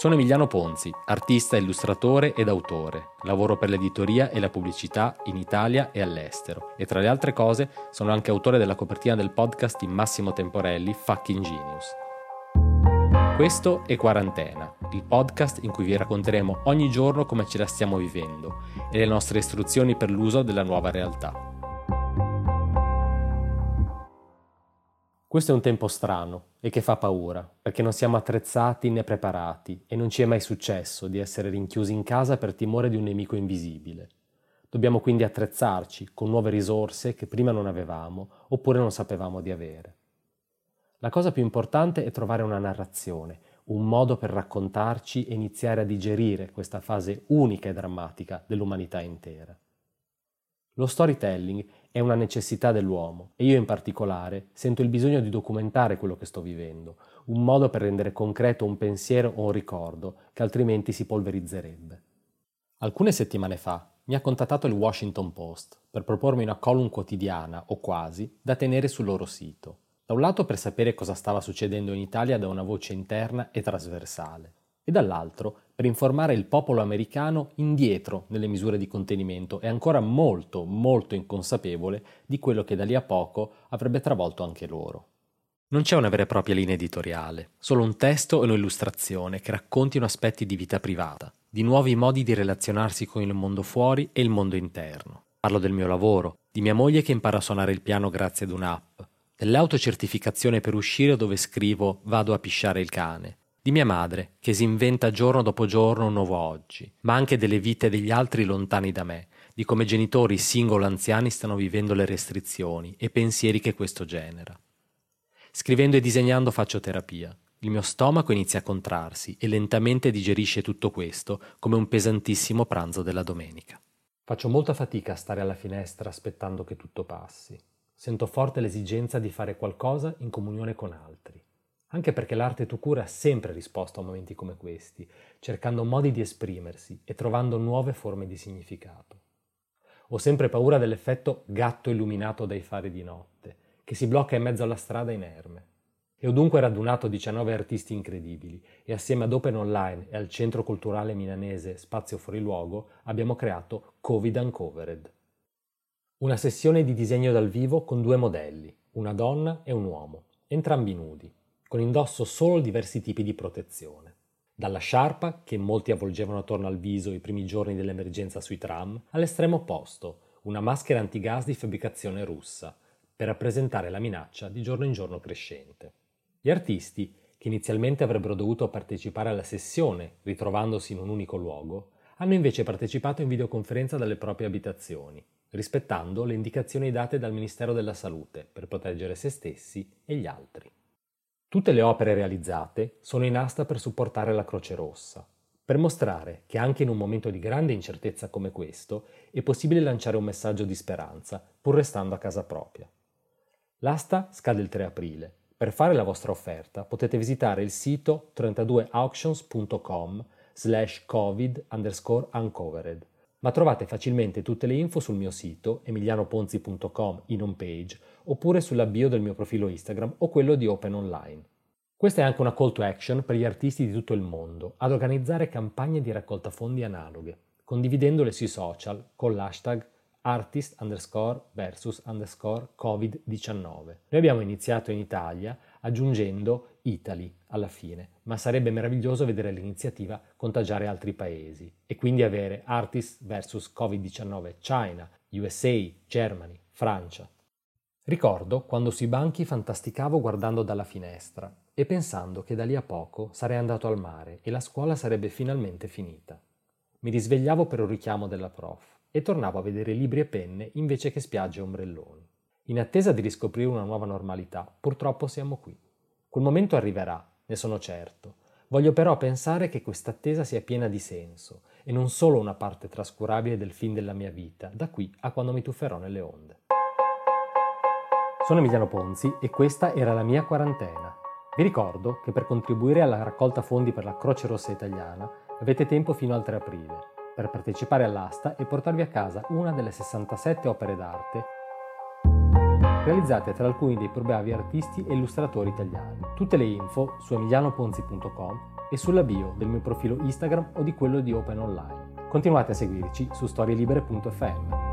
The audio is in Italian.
Sono Emiliano Ponzi, artista, illustratore ed autore. Lavoro per l'editoria e la pubblicità in Italia e all'estero e tra le altre cose sono anche autore della copertina del podcast di Massimo Temporelli Fucking Genius. Questo è Quarantena, il podcast in cui vi racconteremo ogni giorno come ce la stiamo vivendo e le nostre istruzioni per l'uso della nuova realtà. Questo è un tempo strano e che fa paura, perché non siamo attrezzati né preparati e non ci è mai successo di essere rinchiusi in casa per timore di un nemico invisibile. Dobbiamo quindi attrezzarci con nuove risorse che prima non avevamo oppure non sapevamo di avere. La cosa più importante è trovare una narrazione, un modo per raccontarci e iniziare a digerire questa fase unica e drammatica dell'umanità intera. Lo storytelling è una necessità dell'uomo e io in particolare sento il bisogno di documentare quello che sto vivendo, un modo per rendere concreto un pensiero o un ricordo che altrimenti si polverizzerebbe. Alcune settimane fa mi ha contattato il Washington Post per propormi una column quotidiana, o quasi, da tenere sul loro sito. Da un lato per sapere cosa stava succedendo in Italia da una voce interna e trasversale, e dall'altro per informare il popolo americano indietro nelle misure di contenimento e ancora molto, molto inconsapevole di quello che da lì a poco avrebbe travolto anche loro. Non c'è una vera e propria linea editoriale, solo un testo e un'illustrazione che raccontino aspetti di vita privata, di nuovi modi di relazionarsi con il mondo fuori e il mondo interno. Parlo del mio lavoro, di mia moglie che impara a suonare il piano grazie ad un'app, dell'autocertificazione per uscire dove scrivo vado a pisciare il cane, di mia madre, che si inventa giorno dopo giorno un nuovo oggi, ma anche delle vite degli altri lontani da me, di come genitori singolo anziani stanno vivendo le restrizioni e pensieri che questo genera. Scrivendo e disegnando faccio terapia. Il mio stomaco inizia a contrarsi e lentamente digerisce tutto questo come un pesantissimo pranzo della domenica. Faccio molta fatica a stare alla finestra aspettando che tutto passi. Sento forte l'esigenza di fare qualcosa in comunione con altri anche perché l'arte tu cura ha sempre risposto a momenti come questi, cercando modi di esprimersi e trovando nuove forme di significato. Ho sempre paura dell'effetto gatto illuminato dai fari di notte, che si blocca in mezzo alla strada inerme. E ho dunque radunato 19 artisti incredibili e assieme ad Open Online e al Centro Culturale Milanese Spazio Fuori Luogo abbiamo creato Covid Uncovered. Una sessione di disegno dal vivo con due modelli, una donna e un uomo, entrambi nudi con indosso solo diversi tipi di protezione. Dalla sciarpa, che molti avvolgevano attorno al viso i primi giorni dell'emergenza sui tram, all'estremo opposto, una maschera antigas di fabbricazione russa, per rappresentare la minaccia di giorno in giorno crescente. Gli artisti, che inizialmente avrebbero dovuto partecipare alla sessione, ritrovandosi in un unico luogo, hanno invece partecipato in videoconferenza dalle proprie abitazioni, rispettando le indicazioni date dal Ministero della Salute per proteggere se stessi e gli altri. Tutte le opere realizzate sono in asta per supportare la Croce Rossa, per mostrare che anche in un momento di grande incertezza come questo è possibile lanciare un messaggio di speranza, pur restando a casa propria. L'asta scade il 3 aprile. Per fare la vostra offerta potete visitare il sito 32auctions.com slash covid underscore uncovered, ma trovate facilmente tutte le info sul mio sito emilianoponzi.com in home page oppure sulla bio del mio profilo Instagram o quello di Open Online. Questa è anche una call to action per gli artisti di tutto il mondo ad organizzare campagne di raccolta fondi analoghe, condividendole sui social con l'hashtag artist underscore versus underscore covid-19. Noi abbiamo iniziato in Italia aggiungendo Italy alla fine, ma sarebbe meraviglioso vedere l'iniziativa contagiare altri paesi e quindi avere artist versus covid-19 China, USA, Germany, Francia. Ricordo quando sui banchi fantasticavo guardando dalla finestra e pensando che da lì a poco sarei andato al mare e la scuola sarebbe finalmente finita. Mi risvegliavo per un richiamo della prof e tornavo a vedere libri e penne invece che spiagge e ombrelloni. In attesa di riscoprire una nuova normalità, purtroppo siamo qui. Quel momento arriverà, ne sono certo. Voglio però pensare che questa attesa sia piena di senso e non solo una parte trascurabile del film della mia vita, da qui a quando mi tufferò nelle onde. Sono Emiliano Ponzi e questa era la mia quarantena. Vi ricordo che per contribuire alla raccolta fondi per la Croce Rossa Italiana avete tempo fino al 3 aprile per partecipare all'asta e portarvi a casa una delle 67 opere d'arte realizzate tra alcuni dei più bravi artisti e illustratori italiani. Tutte le info su emilianoponzi.com e sulla bio del mio profilo Instagram o di quello di Open Online. Continuate a seguirci su storielibere.fm.